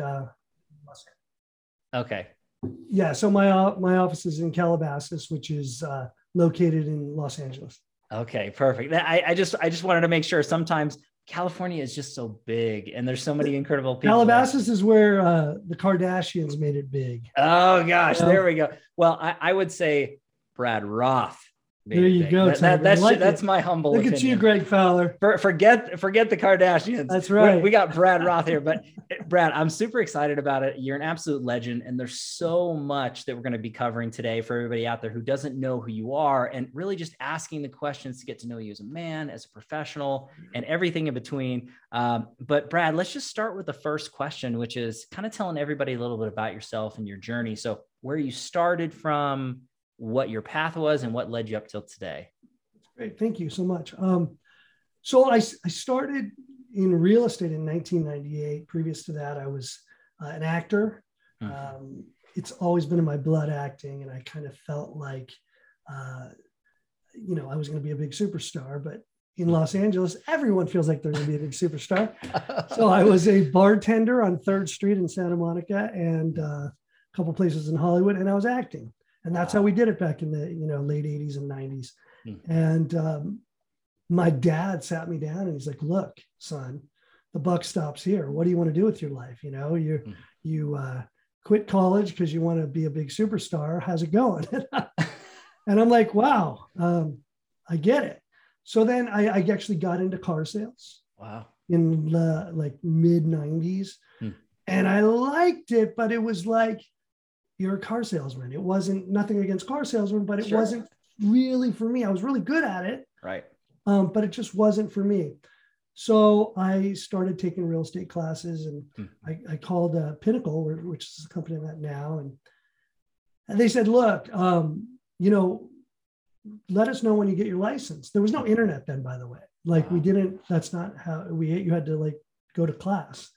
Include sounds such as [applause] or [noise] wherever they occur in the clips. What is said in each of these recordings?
uh, Okay. yeah. So my uh, my office is in Calabasas, which is uh, located in Los Angeles. Okay, perfect. I, I just I just wanted to make sure sometimes California is just so big and there's so many incredible people. Calabasas is where uh, the Kardashians made it big. Oh gosh, Yeah. there we go. Well, I, I would say Brad Roth. There you go, That- that- that's like that's my humble Look opinion. at you, Greg Fowler. For, forget forget the Kardashians. That's We- right. We, got Brad Roth here, but [laughs] Brad, I'm super excited about it. You're an absolute legend, and there's so much that we're going to be covering today for everybody out there who doesn't know who you are, and really just asking the questions to get to know you as a man, as a professional, and everything in between. Um, but Brad, let's just start with the first question, which is kind of telling everybody a little bit about yourself and your journey. So, where you started from, what your path was, and what led you up till today. Great. Thank you so much. Um, so I, I started in real estate in 1998. Previous to that, I was uh, an actor. Mhm. Um, it's always been in my blood acting, and I kind of felt like, uh, you know, I was going to be a big superstar. But in Los Angeles, everyone feels like they're going to be a big superstar. So I was a bartender on Third Street in Santa Monica, and uh, a couple places in Hollywood, and I was acting. And that's how we did it back in the you know late 80s and 90s. Hmm. And um, my dad sat me down and he's like, "Look, son, the buck stops here. What do you want to do with your life? You know, you Hmm. you uh, quit college because you want to be a big superstar. How's it going?" [laughs] and I'm like, "Wow, um, I get it." So then I, I actually got into car sales wow. in the like mid 90s Hmm. and i liked it but it was like you're a car salesman it wasn't nothing against car salesmen but it Sure. wasn't really for me i was really good at it Right. um, but it just wasn't for me so i started taking real estate classes and Hmm. I, I called uh, pinnacle which is the company i'm at now and, and they said look um, you know let us know when you get your license there was no internet then by the way like we didn't that's not how we you had to like go to class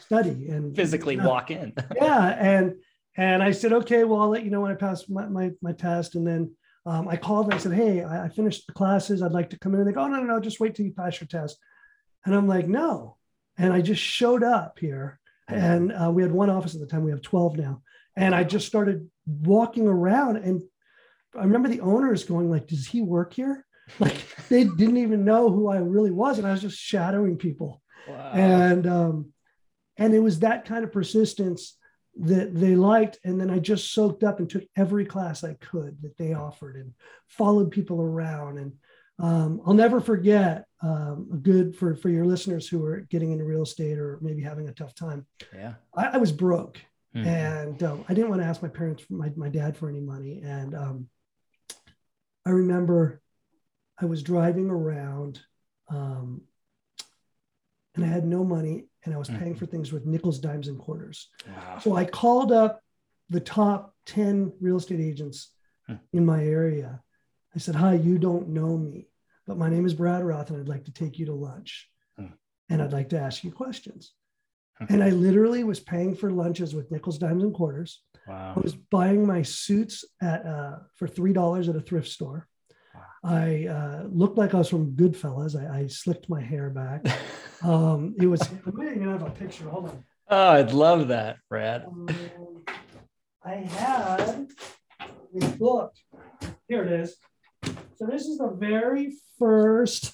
study and [laughs] Physically walk in. [laughs] yeah and and i said okay well i'll let you know when i pass my, my, my test. And then um, i called and i said hey I, I finished the classes. I'd like to come in. And they go oh, no no no just wait till you pass your test. And i'm like no. And i just showed up here. And uh, we had one office at the time. We have 12 now. And i just started walking around. And i remember the owners going like does he work here? [laughs] Like they didn't even know who i really was. And i was just shadowing people. Wow. and um, and it was that kind of persistence that they liked and then i just soaked up and took every class i could that they offered and followed people around and um, i'll never forget um, a good for for your listeners who are getting into real estate or maybe having a tough time yeah. i, I was broke Mhm. and um, I didn't want to ask my parents, my, my dad for any money. And um, I remember I was driving around um, and I had no money and I was paying Mhm. for things with nickels, dimes, and quarters. Wow. So I called up the top 10 real estate agents Hmm. in my area. I said, Hi, you don't know me, but my name is Brad Roth and I'd like to take you to lunch. Hmm. And I'd like to ask you questions. Hmm. And I literally was paying for lunches with nickels, dimes, and quarters. I was buying my suits at uh, for three dollars at a thrift store. I uh, looked like I was from Goodfellas. I, I slicked my hair back. [laughs] Um, it was. I might even have a picture. Hold on. oh, I'd love that, Brad. Um, I had this book. Here it is. So this is the very first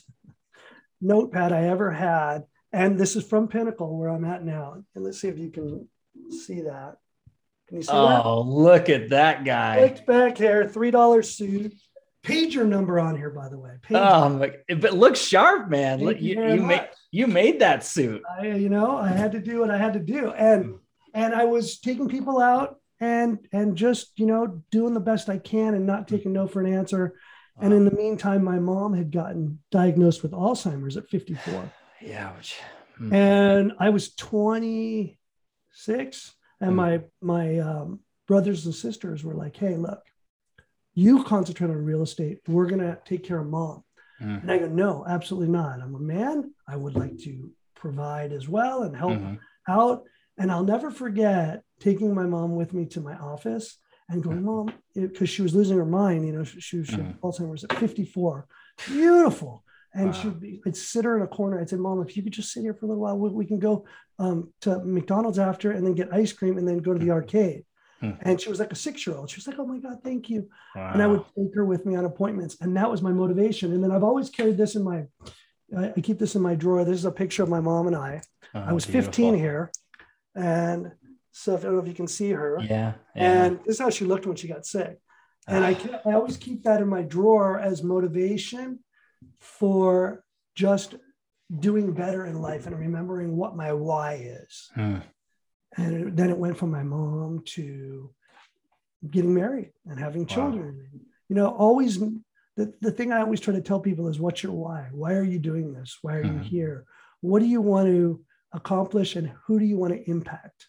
notepad I ever had, and this is from Pinnacle, where I'm at now. And let's see if you can see that. Can you see that? Oh, look at that guy. Slicked back hair, three dollar suit. Pager number on here, by the way. Pager. Oh, my, but look sharp, man. Thank Look, you you you made you made that suit. I, you know, I had to do what I had to do, and and I was taking people out and and just you know doing the best I can and not taking no for an answer. And in the meantime, my mom had gotten diagnosed with Alzheimer's at 54, [sighs] yeah. hmm. and I was 26, and Mm. my my um, brothers and sisters were like, "Hey, look, you concentrate on real estate. We're gonna take care of mom." Mm. And I go, no, absolutely not. I'm a man. I would like to provide as well and help Mhm. out. And I'll never forget taking my mom with me to my office and going, Mom, because she was losing her mind. You know, she, she, she had Alzheimer's at 54. Beautiful. And wow. she'd be, I'd sit her in a corner. I'd say, Mom, if you could just sit here for a little while, we, we can go um, to McDonald's after and then get ice cream and then go to the hmm. arcade. Hmm. And she was like a six year old. She was like, Oh my God, thank you. Wow. And I would take her with me on appointments. And that was my motivation. And then I've always carried this in my, I, I keep this in my drawer. This is a picture of my mom and I. Oh, I was beautiful. 15 here. And so I don't know if you can see her. Yeah, yeah. And this is how she looked when she got sick. And I, I always keep that in my drawer as motivation for just doing better in life and remembering what my why is. Hmm. And it, then it went from my mom to getting married and having children. Wow. You know, always the, the thing I always try to tell people is what's your why? Why are you doing this? Why are hmm. you here? What do you want to accomplish and who do you want to impact?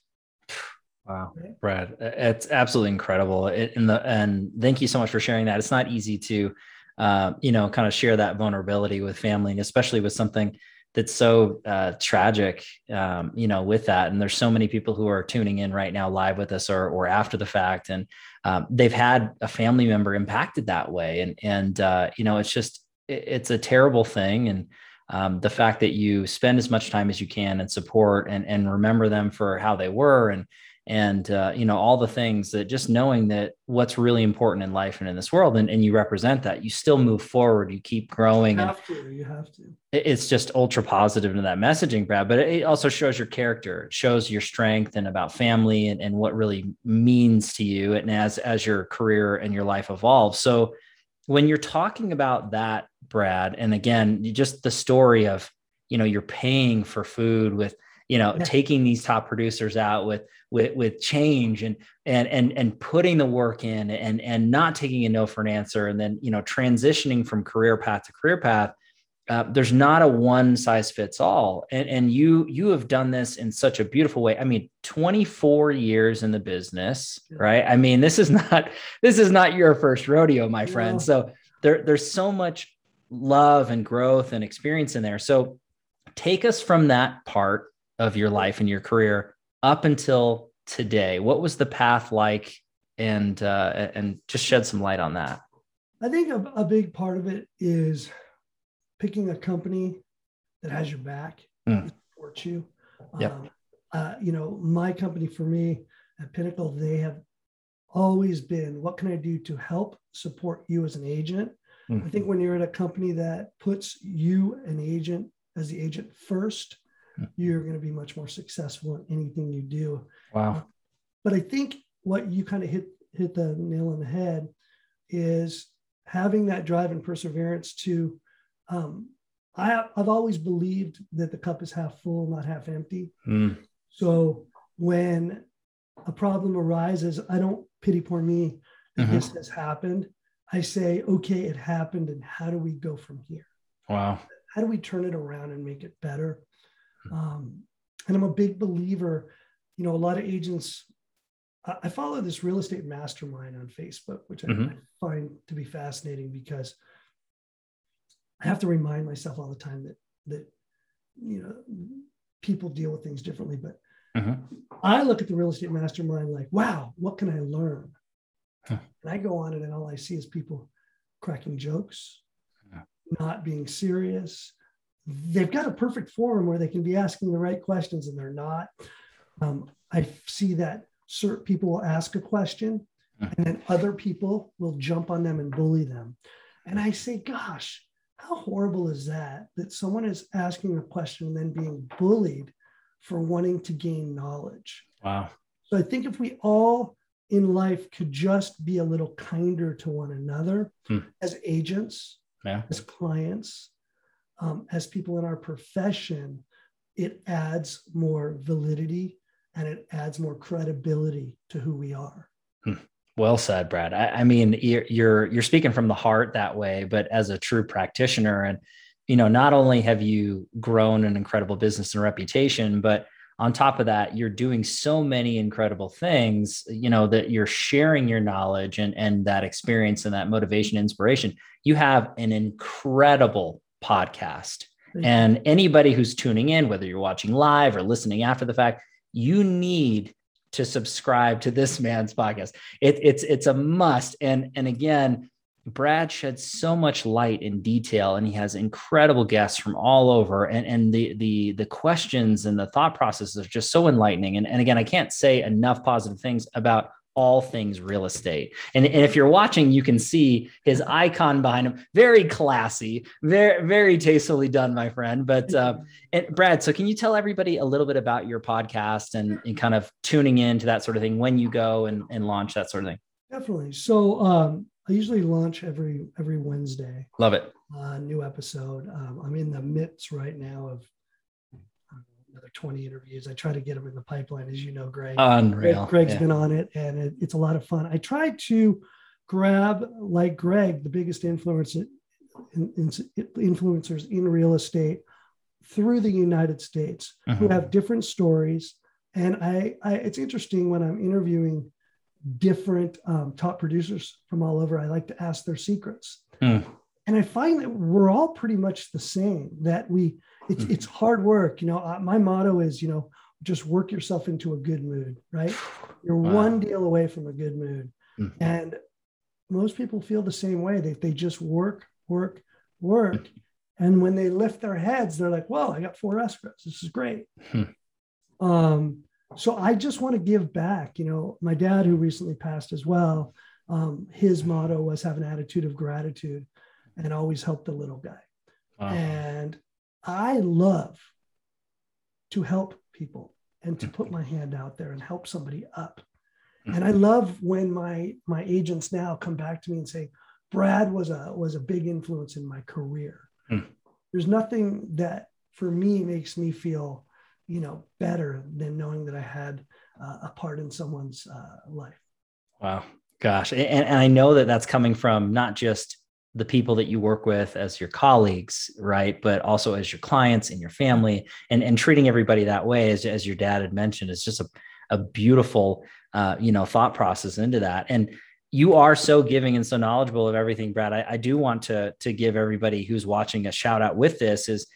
Wow, Brad, it's absolutely incredible. It, and the and thank you so much for sharing that. It's not easy to, uh, you know, kind of share that vulnerability with family, and especially with something that's so uh, tragic, um, you know, with that. And there's so many people who are tuning in right now live with us or or after the fact, and um, they've had a family member impacted that way, and and uh, you know, it's just it, it's a terrible thing, and um, the fact that you spend as much time as you can and support and and remember them for how they were and and uh, you know all the things that just knowing that what's really important in life and in this world and, and you represent that you still move forward you keep growing you have to you have to. It's just ultra positive in that messaging brad but it also shows your character. It shows your strength and about family and, and what really means to you and as as your career and your life evolves. So when you're talking about that brad and again just the story of you know you're paying for food with you know yeah. taking these top producers out with with with change and and and and putting the work in and and not taking a no for an answer and then you know transitioning from career path to career path uh, there's not a one size fits all. And and you you have done this in such a beautiful way. I mean 24 years in the business right? I mean this is not [laughs] this is not your first rodeo my friend. So there there's so much love and growth and experience in there. So take us from that part of your life and your career up until today. What was the path like? And uh, and just shed some light on that. I think a, a big part of it is picking a company that has your back, mm. supports you. Yep. Um, uh, you know, my company for me at Pinnacle, they have always been what can I do to help support you as an agent? Mm. I think when you're at a company that puts you, an agent, as the agent first, you're going to be much more successful in anything you do. Wow. Uh, but I think what you kind of hit hit the nail on the head is having that drive and perseverance to um, I I've always believed that the cup is half full, not half empty. Mm. So when a problem arises, I don't pity poor me that mm-hmm. this has happened. I say, okay, it happened, and how do we go from here? Wow. How do we turn it around and make it better? Um, and I'm a big believer, you know, a lot of agents, I follow this real estate mastermind on Facebook, which I, mm-hmm. I find to be fascinating because I have to remind myself all the time that, that, you know, people deal with things differently. But mm-hmm. I look at the real estate mastermind like, wow, what can I learn? Huh. And I go on it, and all I see is people cracking jokes, not being serious, they've got a perfect forum where they can be asking the right questions and they're not. Um, I see that certain people will ask a question hmm. and then other people will jump on them and bully them. And I say, gosh, how horrible is that? That someone is asking a question and then being bullied for wanting to gain knowledge. Wow. So I think if we all in life could just be a little kinder to one another hmm. as agents, yeah. as clients, um, as people in our profession, it adds more validity and it adds more credibility to who we are. Hmm. Well said, Brad. I, I mean, you're, you're you're speaking from the heart that way, but as a true practitioner, and you know, not only have you grown an incredible business and reputation, but on top of that you're doing so many incredible things you know that you're sharing your knowledge and and that experience and that motivation inspiration you have an incredible podcast. And anybody who's tuning in, whether you're watching live or listening after the fact, you need to subscribe to this [laughs] man's podcast. It, it's it's a must. And and again, Brad sheds so much light and detail, and he has incredible guests from all over. And, and the the the questions and the thought processes are just so enlightening. And, and again, I can't say enough positive things about all things real estate. And, and if you're watching, you can see his icon behind him. Very classy, very, very tastefully done, my friend. But uh, and Brad, so can you tell everybody a little bit about your podcast and, and kind of tuning in to that sort of thing when you go and, and launch that sort of thing? Definitely. So um, I usually launch every every Wednesday. Love it. Uh, new episode. Um, I'm in the midst right now of another 20 interviews. I try to get them in the pipeline, as you know, Greg. Unreal. Greg, has yeah. been on it, and it, it's a lot of fun. I try to grab, like Greg, the biggest influence in, in, influencers in real estate through the United States mm-hmm. who have different stories. And I, I, it's interesting when I'm interviewing different um, top producers from all over. I like to ask their secrets. Mm. And I find that we're all pretty much the same. That we it's mm-hmm. it's hard work. You know, uh, my motto is, you know, just work yourself into a good mood, right? You're wow. one deal away from a good mood. Mm-hmm. And most people feel the same way. They, they just work, work, work. And when they lift their heads, they're like, well, I got four escrows. This is great. Hmm. Um, so I just want to give back. You know, my dad, who recently passed as well, um, his motto was have an attitude of gratitude and always help the little guy. Wow. And I love to help people and to put my hand out there and help somebody up. And I love when my my agents now come back to me and say, Brad was a was a big influence in my career. Mm. There's nothing that for me makes me feel, you know, better than knowing that I had uh, a part in someone's uh, life. Wow, gosh, and, and I know that that's coming from not just the people that you work with as your colleagues, right? But also as your clients and your family, and and treating everybody that way, as as your dad had mentioned, is just a a beautiful, uh, you know, thought process into that. And you are so giving and so knowledgeable of everything, Brad. I, I do want to to give everybody who's watching a shout out with this. Is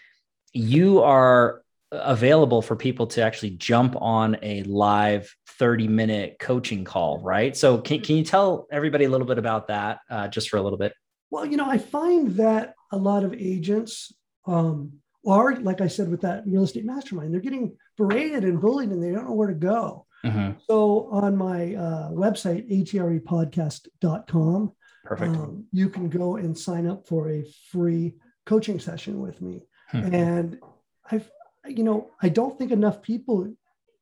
you are available for people to actually jump on a live 30 minute coaching call, right? So, can, can you tell everybody a little bit about that uh, just for a little bit? Well, you know, I find that a lot of agents um, are, like I said, with that real estate mastermind, they're getting berated and bullied and they don't know where to go. Mm-hmm. So on my uh, website, atrepodcast.com, Perfect. Um, you can go and sign up for a free coaching session with me. Mm-hmm. And I've, you know, I don't think enough people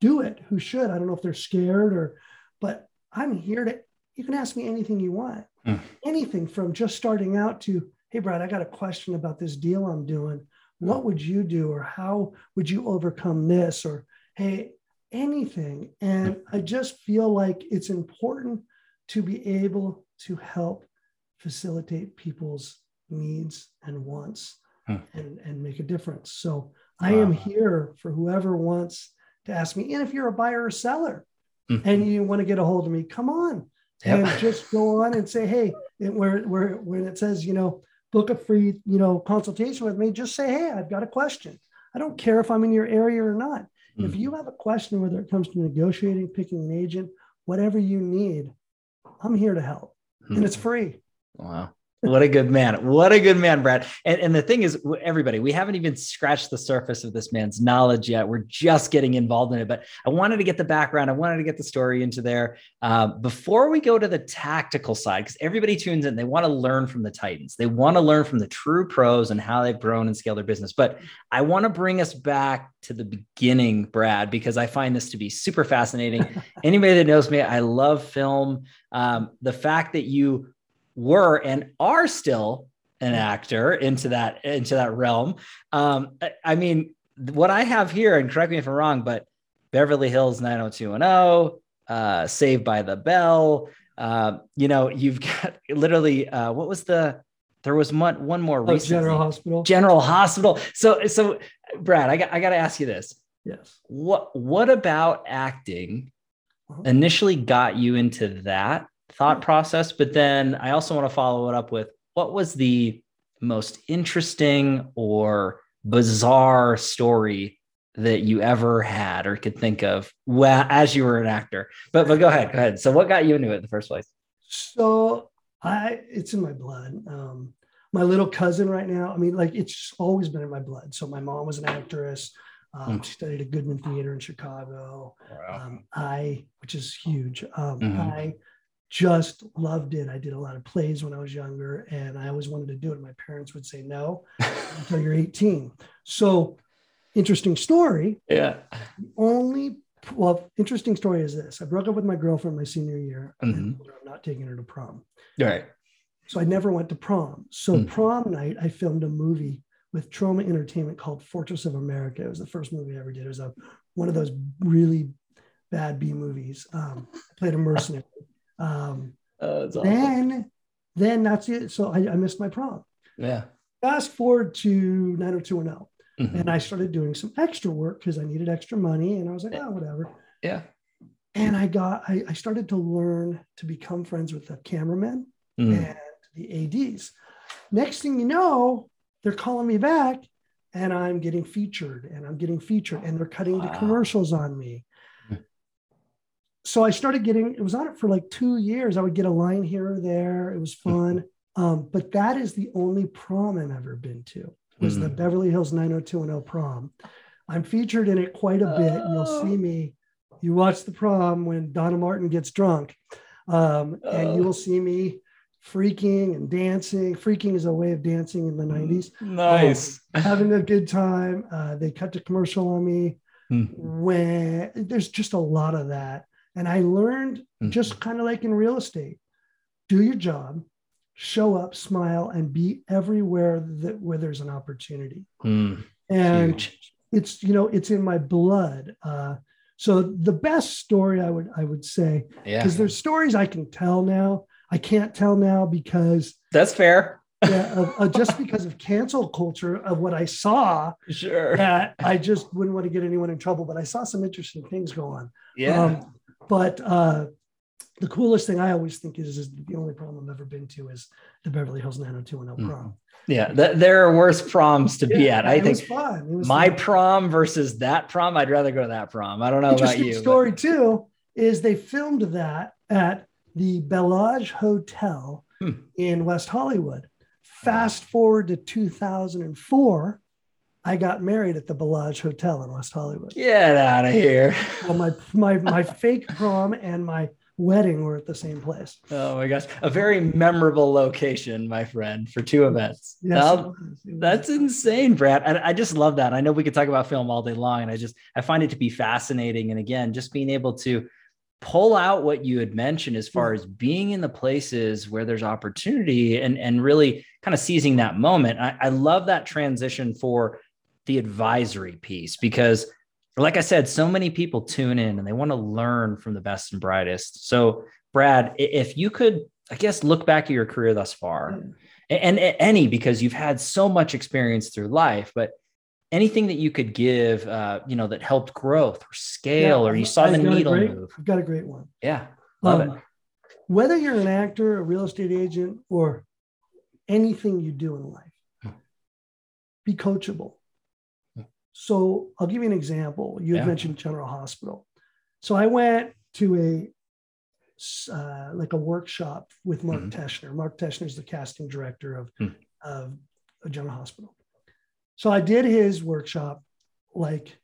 do it who should. I don't know if they're scared or, but I'm here to, you can ask me anything you want. Mm. Anything from just starting out to, hey, Brad, I got a question about this deal I'm doing. What would you do? Or how would you overcome this? Or, hey, anything. And I just feel like it's important to be able to help facilitate people's needs and wants mm. and, and make a difference. So I am here for whoever wants to ask me. And if you're a buyer or seller mm. and you want to get a hold of me, come on yep. and just go on and say, hey, it, where, where, when it says, you know, book a free, you know, consultation with me, just say, hey, I've got a question. I don't care if I'm in your area or not. Mm-hmm. If you have a question, whether it comes to negotiating, picking an agent, whatever you need, I'm here to help. Mm-hmm. And it's hmm. free. Wow what a good man. What a good man, Brad. And, and the thing is, everybody, we haven't even scratched the surface of this man's knowledge yet. We're just getting involved in it. But I wanted to get the background, I wanted to get the story into there. Uh, before we go to the tactical side, because everybody tunes in, they want to learn from the Titans, they want to learn from the true pros and how they've grown and scaled their business. But I want to bring us back to the beginning, Brad, because I find this to be super fascinating. [laughs] Anybody that knows me, I love film. Um, the fact that you were and are still an actor into that into that realm. Um, I mean, what I have here, and correct me if I'm wrong, but Beverly Hills 90210, uh, Saved by the Bell. Uh, you know, you've [laughs] got literally uh, what was the there was one, one more oh, General Hospital. General Hospital. So so Brad, I got I got to ask you this. Yes. What what about acting uh-huh. initially got you into that thought process. But then I also want to follow it up with what was the most interesting or bizarre story that you ever had or could think of well, as you were an actor. But but go ahead, go ahead. So what got you into it in the first place? So I it's in my blood. Um, my little cousin right now. I mean, like it's always been in my blood. So my mom was an actress. Um, Mm. She studied at Goodman Theater in Chicago. Wow. Um, I, which is huge. Um, Mhm. I just loved it. I did a lot of plays when I was younger, and I always wanted to do it. My parents would say no [laughs] until you're 18. So, interesting story. yeah. Only well, interesting story is this: I broke up with my girlfriend my senior year. and Mhm. told I'm not taking her to prom. All right. So I never went to prom. So Hmm. prom night, I filmed a movie with Troma Entertainment called Fortress of America. It was the first movie I ever did. It was a one of those really bad B movies. Um, I played a mercenary. Um, that's awesome. then, then that's it. So I, I missed my prom. Yeah. Fast forward to 90210, Mhm. and I started doing some extra work because I needed extra money, and I was like, oh, whatever. Yeah. And I got, I, I started to learn to become friends with the cameramen Mm. and the ADs. Next thing you know, they're calling me back and I'm getting featured and I'm getting featured and they're cutting the commercials on me. Hmm. So I started getting, it was on it for like two years. I would get a line here or there. It was fun. Um, but that is the only prom I've ever been to was the Mm. Beverly Hills 90210 prom. I'm featured in it quite a bit. and You'll Oh. see me. You watch the prom when Donna Martin gets drunk. Um, and you Oh. will see me freaking and dancing. Freaking is a way of dancing in the 90s. Nice. Having a good time. Uh, they cut the commercial on me Hmm. when there's just a lot of that. And I learned Mhm. just kind of like in real estate, do your job, show up, smile, and be everywhere that where there's an opportunity. Mm. And Huge. it's you know it's in my blood. Uh, so the best story I would I would say Yeah. because there's stories I can tell now. I can't tell now because That's fair. [laughs] yeah, of, of just because of cancel culture of what I saw Sure. that I just wouldn't want to get anyone in trouble. But I saw some interesting things go on. Yeah. Um, but uh, the coolest thing I always think is, is the only prom I've ever been to is the Beverly Hills 90210 prom. yeah. Th- there are worse proms to be at. I think was fun. It was my fun. prom versus that prom, I'd rather go to that prom. I don't know about you. but- story too is they filmed that at the Bel Age Hotel Hmm. in West Hollywood. Fast forward to 2004, I got married at the Bel Age Hotel in West Hollywood. Get out of here. Well, my my my fake prom and my wedding were at the same place. Oh my gosh. A very memorable location, my friend, for two events. Yes, Now, it was. It was- That's insane, Brad. And I just love that. I know we could talk about film all day long, and I just I find it to be fascinating. And again, just being able to pull out what you had mentioned as far mm. as being in the places where there's opportunity and and really kind of seizing that moment. I, I love that transition for the advisory piece because like I said, so many people tune in and they want to learn from the best and brightest. So, Brad, if you could, I guess, look back at your career thus far, and, and any because you've had so much experience through life, but anything that you could give, uh, you know, that helped growth or scale, or you saw I've the needle great- move. I've got a great one. Yeah, love Um, it. Whether you're an actor, a real estate agent, or anything you do in life, be coachable. So I'll give you an example. You had Yeah. mentioned General Hospital. So I went to a uh, like a workshop with Mark Mhm. Teschner. Mark Teschner is the casting director of, Hmm. of a General Hospital. So I did his workshop like,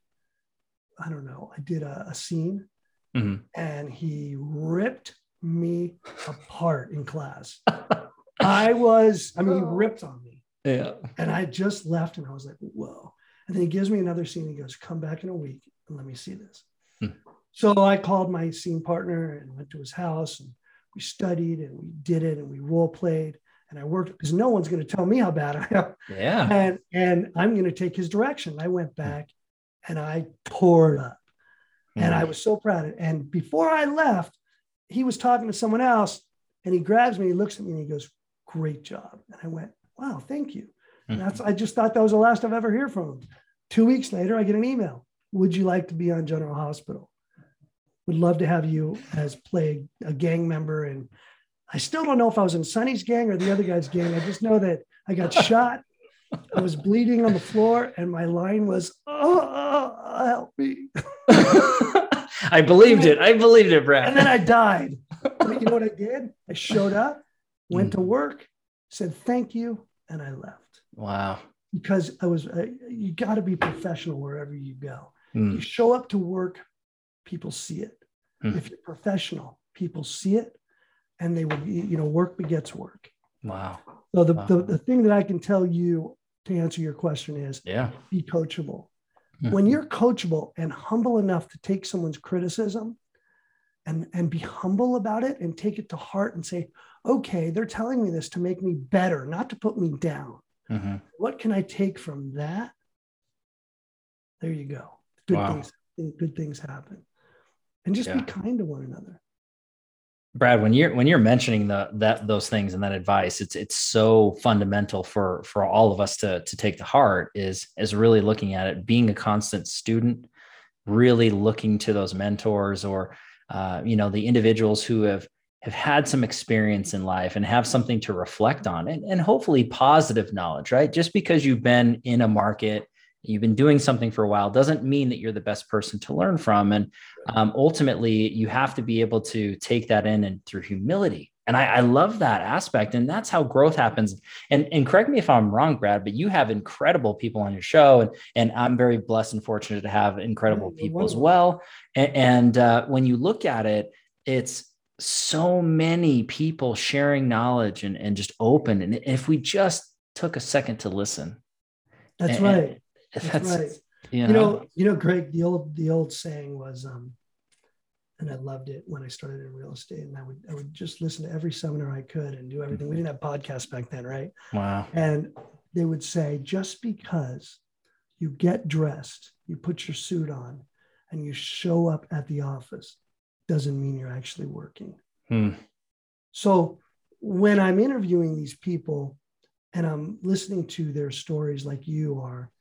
I don't know, I did a, a scene Mhm. and he ripped me apart in class. [laughs] I was, I mean, he ripped on me. Yeah. And I just left and I was like, whoa. And then he gives me another scene. He goes, come back in a week and let me see this. Hmm. So I called my scene partner and went to his house and we studied and we did it and we role played and I worked because no one's going to tell me how bad I am. Yeah. And, and I'm going to take his direction. I went back and I tore it up and I was so proud. of it. And before I left, he was talking to someone else and he grabs me, he looks at me and he goes, Great job. And I went, Wow, thank you. And that's I just thought that was the last I've ever heard from him. Two weeks later, I get an email. Would you like to be on General Hospital? Would love to have you as play a gang member. And I still don't know if I was in Sonny's gang or the other guy's gang. I just know that I got [laughs] shot. I was bleeding on the floor, and my line was, "Oh, help me!" [laughs] I believed it. I believed it, Brad. And then I died. [laughs] But you know what I did? I showed up went Mm. to work, said thank you, and I left Wow. because I was. Uh, you got to be professional wherever you go. Mm. You show up to work, people see it. Hmm. If you're professional, people see it, and they will. You know, work begets work. Wow. So the, Wow. the, the thing that I can tell you to answer your question is Yeah. be coachable. Hmm. When you're coachable and humble enough to take someone's criticism and, and be humble about it and take it to heart and say, okay, they're telling me this to make me better, not to put me down. Mhm. What can I take from that? There you go. Good Wow. things, good things happen. And just Yeah. be kind to one another. Brad, when you're when you're mentioning the that those things and that advice, it's it's so fundamental for for all of us to to take to heart is is really looking at it, being a constant student, really looking to those mentors or uh, you know the individuals who have have had some experience in life and have something to reflect on and, and hopefully positive knowledge, right? Just because you've been in a market, you've been doing something for a while doesn't mean that you're the best person to learn from. And um, ultimately, you have to be able to take that in and through humility. And I, I love that aspect. And that's how growth happens. And, and correct me if I'm wrong, Brad, but you have incredible people on your show. And, and I'm very blessed and fortunate to have incredible people as well. And, and uh, when you look at it, it's so many people sharing knowledge and, and just open. And if we just took a second to listen, That's And- right. [laughs] that's, That's right. You know, you know you know greg the old the old saying was um and i loved it when i started in real estate and i would i would just listen to every seminar i could and do everything we didn't have podcasts back then right wow. and they would say just because you get dressed you put your suit on and you show up at the office doesn't mean you're actually working Hmm. so when I'm interviewing these people and I'm listening to their stories like you are,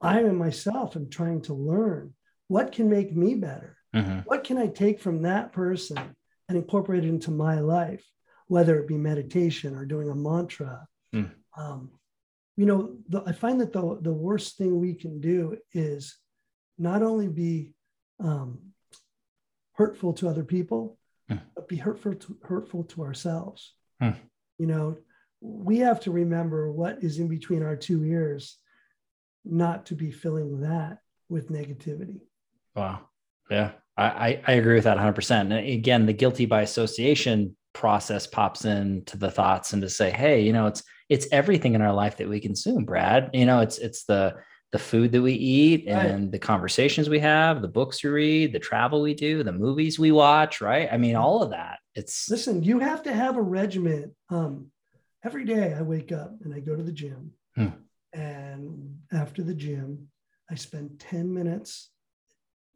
I am myself am trying to learn what can make me better. Mhm. What can I take from that person and incorporate it into my life, whether it be meditation or doing a mantra. Hmm. Um, you know, the, I find that the, the worst thing we can do is not only be um, hurtful to other people, Hmm. but be hurtful to, hurtful to ourselves. Hmm. You know, we have to remember what is in between our two ears, not to be filling that with negativity. Wow. Yeah, I, I, I agree with that 100%. And again, the guilty by association process pops into the thoughts and to say, hey, you know, it's it's everything in our life that we consume, Brad. You know, it's it's the the food that we eat Right. and the conversations we have, the books we read, the travel we do, the movies we watch, right? I mean, all of that. It's Listen, you have to have a regiment. Um, every day I wake up and I go to the gym. Hmm. And after the gym, I spend 10 minutes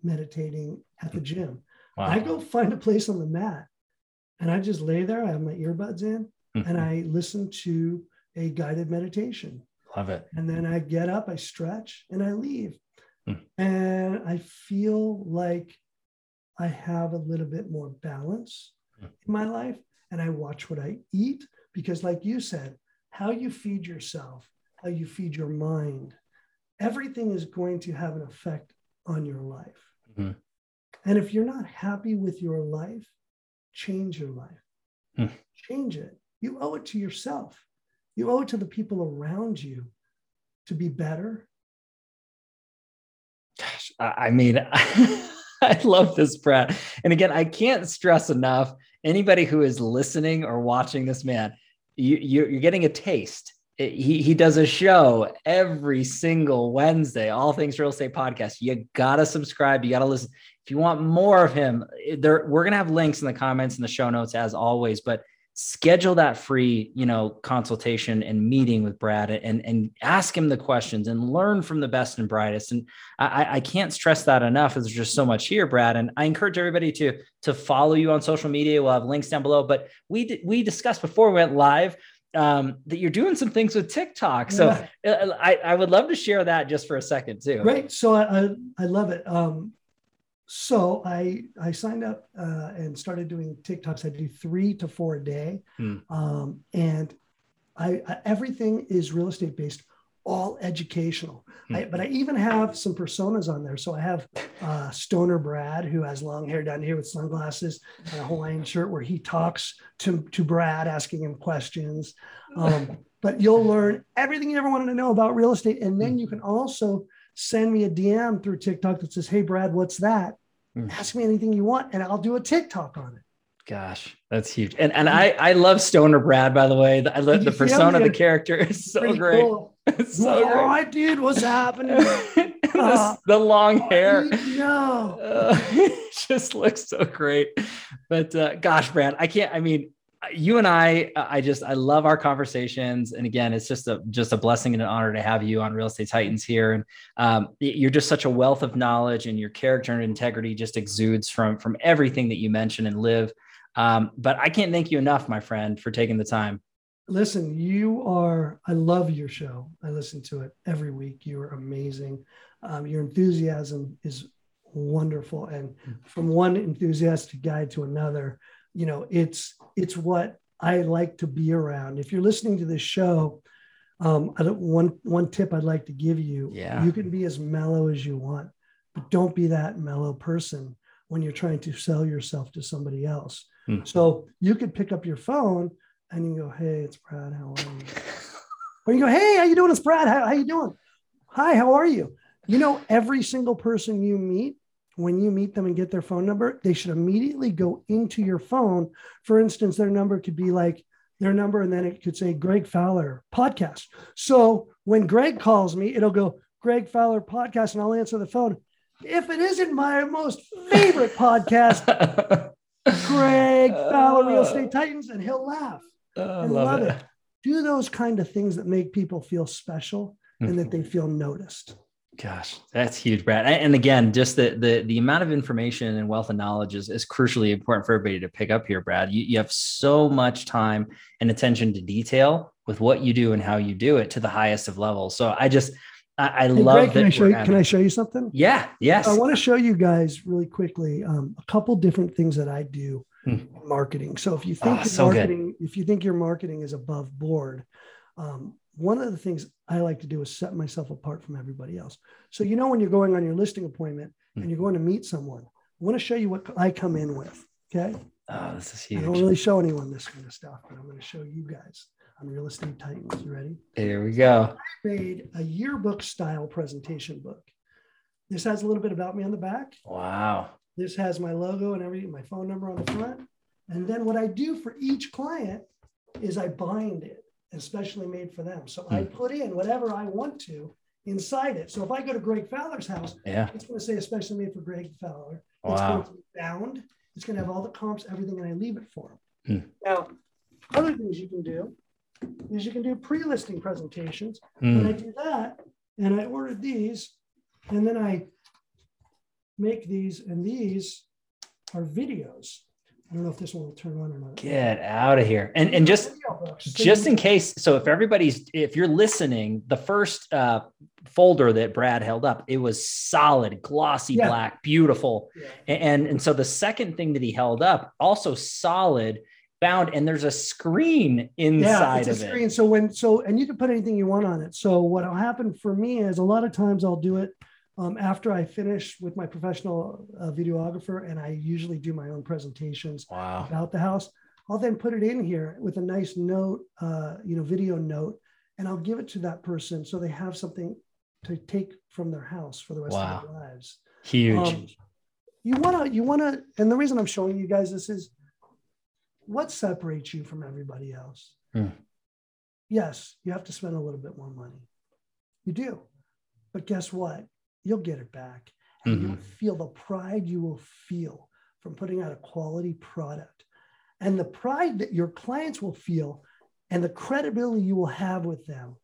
meditating at the gym. wow. I go find a place on the mat and I just lay there. I have my earbuds in Mhm. and I listen to a guided meditation. Love it. And then I get up, I stretch, and I leave. Hmm. And I feel like I have a little bit more balance Hmm. in my life. And I watch what I eat because, like you said, how you feed yourself, how you feed your mind, everything is going to have an effect on your life. Mhm. And if you're not happy with your life, change your life. Hmm. Change it. You owe it to yourself. You owe it to the people around you to be better. Gosh, I mean, [laughs] I love this, Brad. And again, I can't stress enough anybody who is listening or watching this man, you, you're getting a taste. He, he does a show every single Wednesday, All Things Real Estate Podcast. You got to subscribe. You got to listen. If you want more of him, there, we're going to have links in the comments and the show notes as always, but schedule that free, you know, consultation and meeting with Brad and, and ask him the questions and learn from the best and brightest. And I, I can't stress that enough. There's just so much here, Brad. And I encourage everybody to to follow you on social media. We'll have links down below. But we we discussed before we went live um, that you're doing some things with TikTok. So Yeah. uh, I, I would love to share that just for a second too. Right. So I, I, I love it. Um, so I I signed up uh, and started doing TikToks. I do three to four a day, Hmm. um, and I, I everything is real estate based. all educational. I, but I even have some personas on there. So I have uh, Stoner Brad, who has long hair down here with sunglasses and a Hawaiian shirt, where he talks to, to Brad, asking him questions. Um, but you'll learn everything you ever wanted to know about real estate. And then you can also send me a DM through TikTok that says, Hey, Brad, what's that? Ask me anything you want, and I'll do a TikTok on it. Gosh, that's huge. And and I I love Stoner Brad, by the way. I love the persona, the character [laughs] is so Pretty great. Cool. [laughs] It's so All great. right, dude, what's [laughs] happening? the, the long hair. No. Uh, it just looks so great. But uh, gosh, Brad, I can't. I mean, you and I, I just I love our conversations. And again, it's just a just a blessing and an honor to have you on Real Estate Titans here. And um, you're just such a wealth of knowledge, and your character and integrity just exudes from from everything that you mention and live. Um, but I can't thank you enough, my friend, for taking the time. Listen, you are, I love your show. I listen to it every week. You are amazing. Um, your enthusiasm is wonderful. And from one enthusiastic guy to another, you know, it's, it's what I like to be around. If you're listening to this show, um, I don't, one, one tip I'd like to give you, Yeah. you can be as mellow as you want, but don't be that mellow person when you're trying to sell yourself to somebody else. Hmm. So you could pick up your phone and you go, "Hey, it's Brad. How are you?" [laughs] or you go, "Hey, how you doing? It's Brad. How, how you doing? Hi, how are you?" You know, every single person you meet, when you meet them and get their phone number, they should immediately go into your phone. For instance, their number could be like their number, and then it could say Greg Fowler podcast. So when Greg calls me, it'll go Greg Fowler podcast, and I'll answer the phone. If it isn't my most favorite podcast, [laughs] Greg uh, Fowler, Real Estate Titans, and he'll laugh Oh, I and love, love it. it. Do those kind of things that make people feel special and that mm-hmm. they feel noticed. Gosh, that's huge, Brad. And again, just the the the amount of information and wealth of knowledge is, is crucially important for everybody to pick up here, Brad. You, you have so much time and attention to detail with what you do and how you do it to the highest of levels. So I just I, I Hey, love Greg, that. can I show you? Can I show you something? Yeah. Yes. I want to show you guys really quickly um, a couple different things that I do Hmm. in marketing. So if you think Ah, your so good. marketing, if you think your marketing is above board, um, one of the things I like to do is set myself apart from everybody else. So you know when you're going on your listing appointment and you're going to meet someone, I want to show you what I come in with. Okay. oh, this is huge. I don't really show anyone this kind of stuff, but I'm going to show you guys on Real Estate Titans. You ready? Here we go. I made a yearbook style presentation book. This has a little bit about me on the back. Wow. This has my logo and everything, my phone number on the front. And then what I do for each client is I bind it, especially made for them. So I Hmm. put in whatever I want to inside it. So if I go to Greg Fowler's house, Yeah. it's going to say especially made for Greg Fowler. It's Wow. going to be bound. It's going to have all the comps, everything, and I leave it for him. them. Now, other things you can do is you can do pre-listing presentations. And I Mm. do that, and I ordered these, and then I make these, and these are videos. I don't know if this one will turn on or not. Get out of here. And and just Video books. So just in case so if everybody's if you're listening the first uh folder that brad held up it was solid glossy Yeah. black beautiful Yeah. and and so the second thing that he held up also solid bound and there's a screen inside Yeah, it's a of screen. it So when so and you can put anything you want on it. So what'll happen for me is a lot of times I'll do it um, after I finish with my professional uh, videographer, and I usually do my own presentations wow about the house. I'll then put it in here with a nice note, uh, you know, video note, and I'll give it to that person so they have something to take from their house for the rest Wow. of their lives. huge Um, you want to, you want to, and the reason I'm showing you guys this is what separates you from everybody else. Hmm. Yes, you have to spend a little bit more money. You do. But guess what? You'll get it back. And you'll Mhm. feel the pride you will feel from putting out a quality product. And the pride that your clients will feel and the credibility you will have with them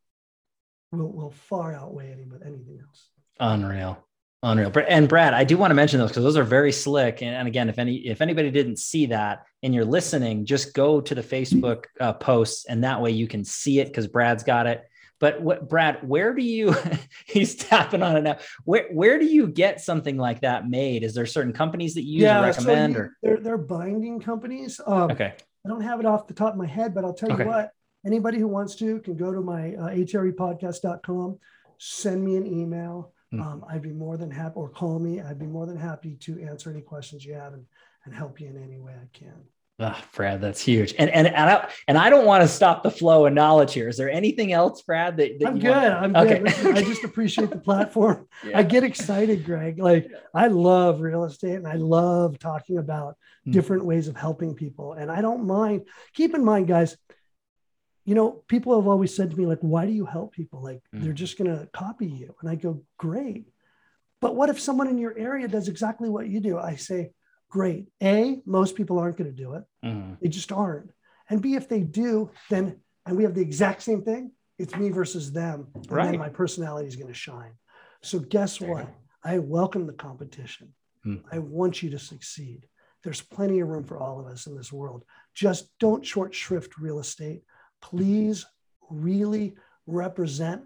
will, will far outweigh any, anything else. Unreal. Unreal. And Brad, I do want to mention those because those are very slick. And, and again, if any if anybody didn't see that and you're listening, just go to the Facebook uh, posts and that way you can see it because Brad's got it. But what Brad, where do you [laughs] he's tapping on it now? Where where do you get something like that made? Is there certain companies that you so recommend you- or they're, they're binding companies. Um, okay. I don't have it off the top of my head, but I'll tell Okay. you what, anybody who wants to can go to my uh, atrepodcast.com, send me an email. Hmm. Um, I'd be more than happy, or call me. I'd be more than happy to answer any questions you have and, and help you in any way I can. Ah, Brad, that's huge. And and and I, and I don't want to stop the flow of knowledge here. Is there anything else, Brad? That, that I'm good. want- I'm Okay. good. Listen, I just appreciate the platform. [laughs] Yeah. I get excited, Greg. Like I love real estate and I love talking about Hmm. different ways of helping people. And I don't mind. Keep in mind, guys, you know, people have always said to me, like, why do you help people? Like Hmm. they're just gonna copy you. And I go, great. But what if someone in your area does exactly what you do? I say, great. A, most people aren't going to do it. Mhm. They just aren't. And B, if they do, then and we have the exact same thing, it's me versus them. And Right. my personality is going to shine. So guess what? I welcome the competition. Hmm. I want you to succeed. There's plenty of room for all of us in this world. Just don't short shrift real estate. Please really represent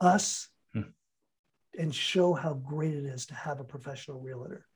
us Hmm. and show how great it is to have a professional realtor.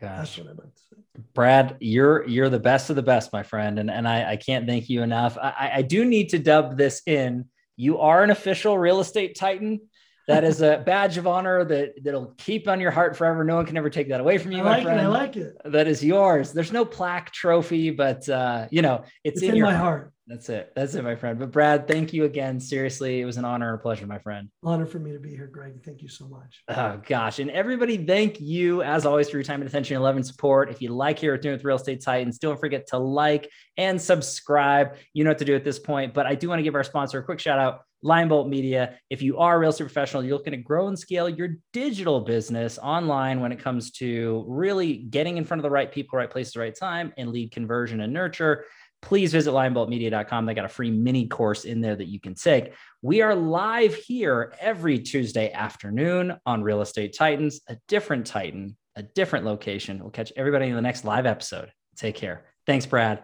That's what I'd like to say. Brad, you're you're the best of the best, my friend, and and I, I can't thank you enough. I, I- I do need to dub this in. You are an official real estate titan. That is a badge of honor that that'll keep on your heart forever. No one can ever take that away from you, I my like it. friend. I like it. that is yours. There's no plaque trophy, but uh, you know it's, It's in, in your my heart. That's it. That's it, my friend. But Brad, thank you again. Seriously, it was an honor and a pleasure, my friend. Honor for me to be here, Greg. Thank you so much. Oh gosh. And everybody, thank you as always for your time and attention and love and support. If you like here at Doing with Real Estate Titans, don't forget to like and subscribe. You know what to do at this point. But I do want to give our sponsor a quick shout out, Linebolt Media. If you are a real estate professional, you're looking to grow and scale your digital business online when it comes to really getting in front of the right people, right place, the right time, and lead conversion and nurture. Please visit lineboltmedia.com. They got a free mini course in there that you can take. We are live here every Tuesday afternoon on Real Estate Titans, a different Titan, a different location. We'll catch everybody in the next live episode. Take care. Thanks, Brad.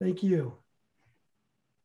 Thank you.